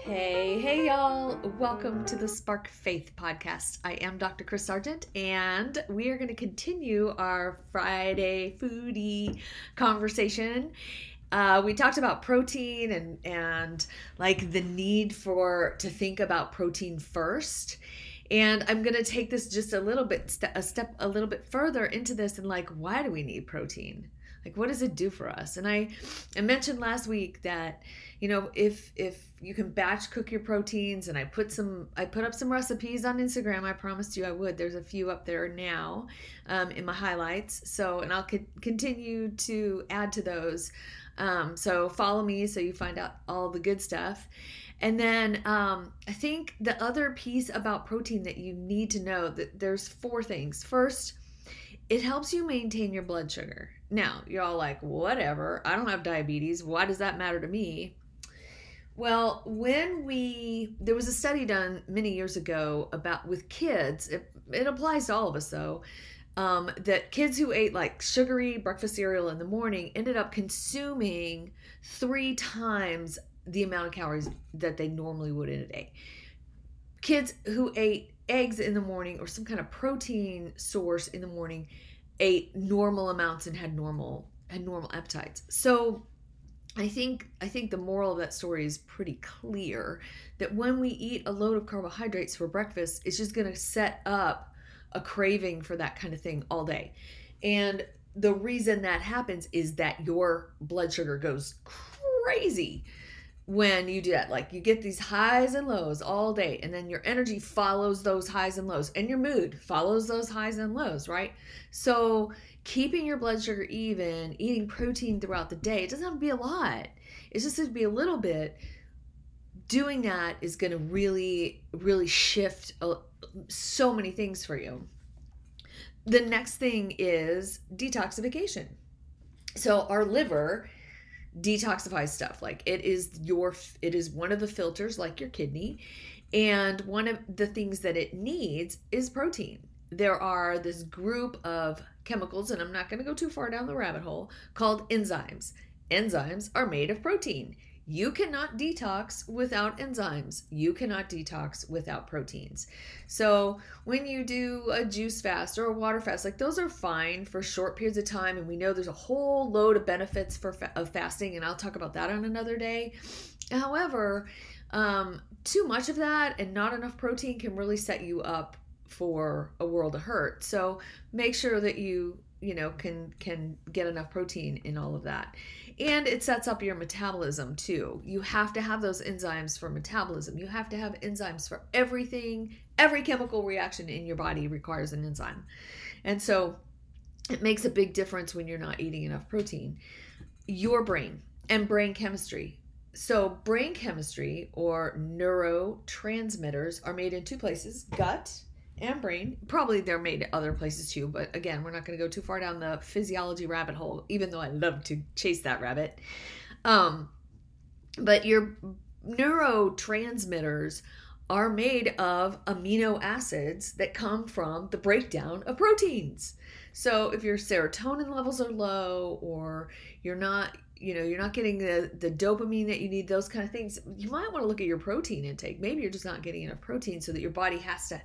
Hey, hey, y'all. Welcome to the Spark Faith podcast. I am Dr. Chris Sargent, and we are going to continue our Friday foodie conversation. Uh, we talked about protein and and like the need for to think about protein first and i'm going to take this just a little bit a step a little bit further into this and like why do we need protein like what does it do for us? And i i mentioned last week that you know if if you can batch cook your proteins and i put some i put up some recipes on instagram i promised you i would. There's a few up there now um, in my highlights. So and i'll co- continue to add to those. Um, so follow me so you find out all the good stuff. And then um, i think the other piece about protein that you need to know that there's four things. First it helps you maintain your blood sugar now you're all like whatever i don't have diabetes why does that matter to me well, when we there was a study done many years ago about with kids, it, it applies to all of us though. Um, that kids who ate like sugary breakfast cereal in the morning ended up consuming three times the amount of calories that they normally would in a day. Kids who ate eggs in the morning or some kind of protein source in the morning ate normal amounts and had normal had normal appetites. So I think I think the moral of that story is pretty clear that when we eat a load of carbohydrates for breakfast, it's just going to set up a craving for that kind of thing all day. And the reason that happens is that your blood sugar goes crazy when you do that. Like you get these highs and lows all day, and then your energy follows those highs and lows, and your mood follows those highs and lows, right? So keeping your blood sugar even, eating protein throughout the day, it doesn't have to be a lot. It's just to be a little bit. Doing that is going to really, really shift so many things for you. The next thing is detoxification. So our liver detoxifies stuff like it is your it is one of the filters like your kidney and one of the things that it needs is protein there are this group of chemicals, and I'm not going to go too far down the rabbit hole, called enzymes. Enzymes are made of protein. You cannot detox without enzymes. You cannot detox without proteins. So, when you do a juice fast or a water fast, like those are fine for short periods of time, and we know there's a whole load of benefits for fa- of fasting, and I'll talk about that on another day. However, um, too much of that and not enough protein can really set you up for a world of hurt. So make sure that you you know can can get enough protein in all of that. And it sets up your metabolism too. You have to have those enzymes for metabolism. You have to have enzymes for everything. Every chemical reaction in your body requires an enzyme. And so it makes a big difference when you're not eating enough protein. Your brain and brain chemistry. So brain chemistry or neurotransmitters are made in two places gut and brain. Probably they're made other places too, but again, we're not going to go too far down the physiology rabbit hole, even though I love to chase that rabbit. Um, but your neurotransmitters are made of amino acids that come from the breakdown of proteins. So if your serotonin levels are low or you're not you know you're not getting the the dopamine that you need those kind of things you might want to look at your protein intake maybe you're just not getting enough protein so that your body has to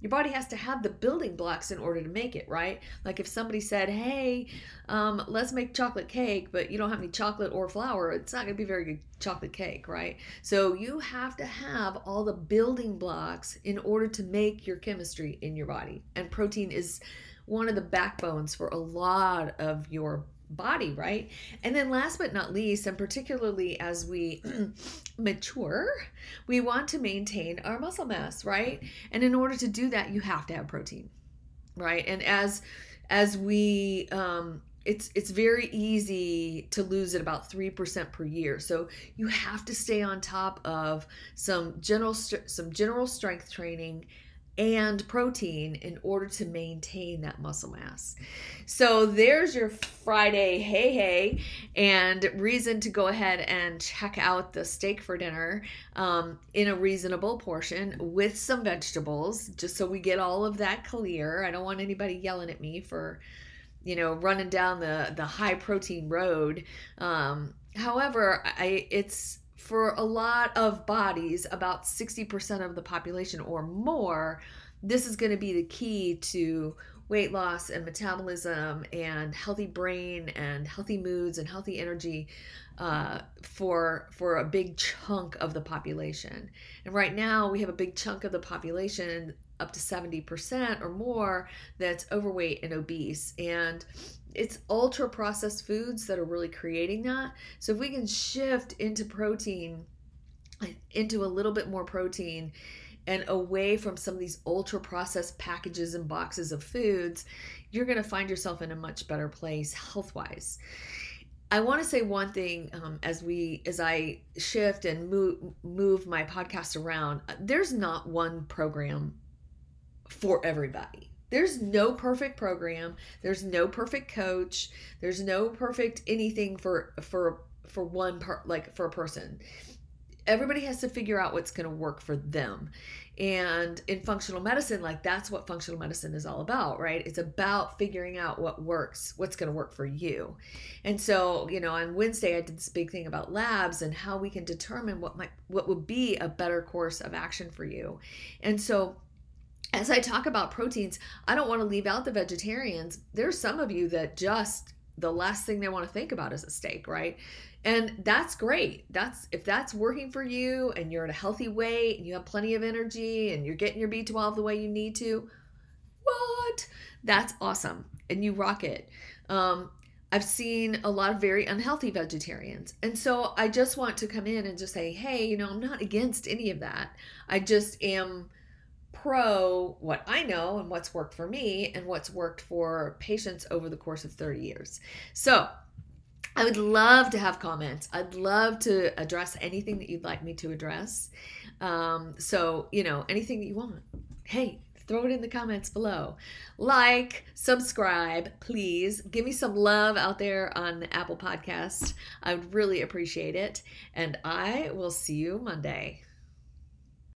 your body has to have the building blocks in order to make it right? Like if somebody said hey um, let's make chocolate cake but you don't have any chocolate or flour it's not going to be very good chocolate cake right? So you have to have all the building blocks in order to make your chemistry in your body. And protein is one of the backbones for a lot of your body, right? And then last but not least, and particularly as we mature, we want to maintain our muscle mass, right? And in order to do that, you have to have protein, right? And as as we um it's it's very easy to lose at about 3% per year. So you have to stay on top of some general some general strength training and protein in order to maintain that muscle mass. So there's your Friday hey hey and reason to go ahead and check out the steak for dinner um, in a reasonable portion with some vegetables, just so we get all of that clear. I don't want anybody yelling at me for you know running down the the high protein road um however i it's for a lot of bodies, about 60% of the population or more, this is going to be the key to weight loss and metabolism and healthy brain and healthy moods and healthy energy uh, for for a big chunk of the population. And right now we have a big chunk of the population up to 70% or more that's overweight and obese and it's ultra processed foods that are really creating that. So if we can shift into protein into a little bit more protein and away from some of these ultra processed packages and boxes of foods, you're going to find yourself in a much better place health wise. I want to say one thing um, as we as I shift and move move my podcast around. There's not one program for everybody. There's no perfect program. There's no perfect coach. There's no perfect anything for for for one part like for a person everybody has to figure out what's going to work for them. And in functional medicine, like that's what functional medicine is all about, right? It's about figuring out what works, what's going to work for you. And so, you know, on Wednesday I did this big thing about labs and how we can determine what might what would be a better course of action for you. And so as I talk about proteins, I don't want to leave out the vegetarians. There's some of you that just the last thing they want to think about is a steak, right? And that's great. That's if that's working for you and you're at a healthy weight and you have plenty of energy and you're getting your B12 the way you need to, what? That's awesome. And you rock it. Um, I've seen a lot of very unhealthy vegetarians. And so I just want to come in and just say, hey, you know, I'm not against any of that. I just am pro what I know and what's worked for me and what's worked for patients over the course of 30 years. So I would love to have comments. I'd love to address anything that you'd like me to address. Um, so, you know, anything that you want. Hey, throw it in the comments below. Like, subscribe, please. Give me some love out there on the Apple Podcast. I would really appreciate it. And I will see you Monday.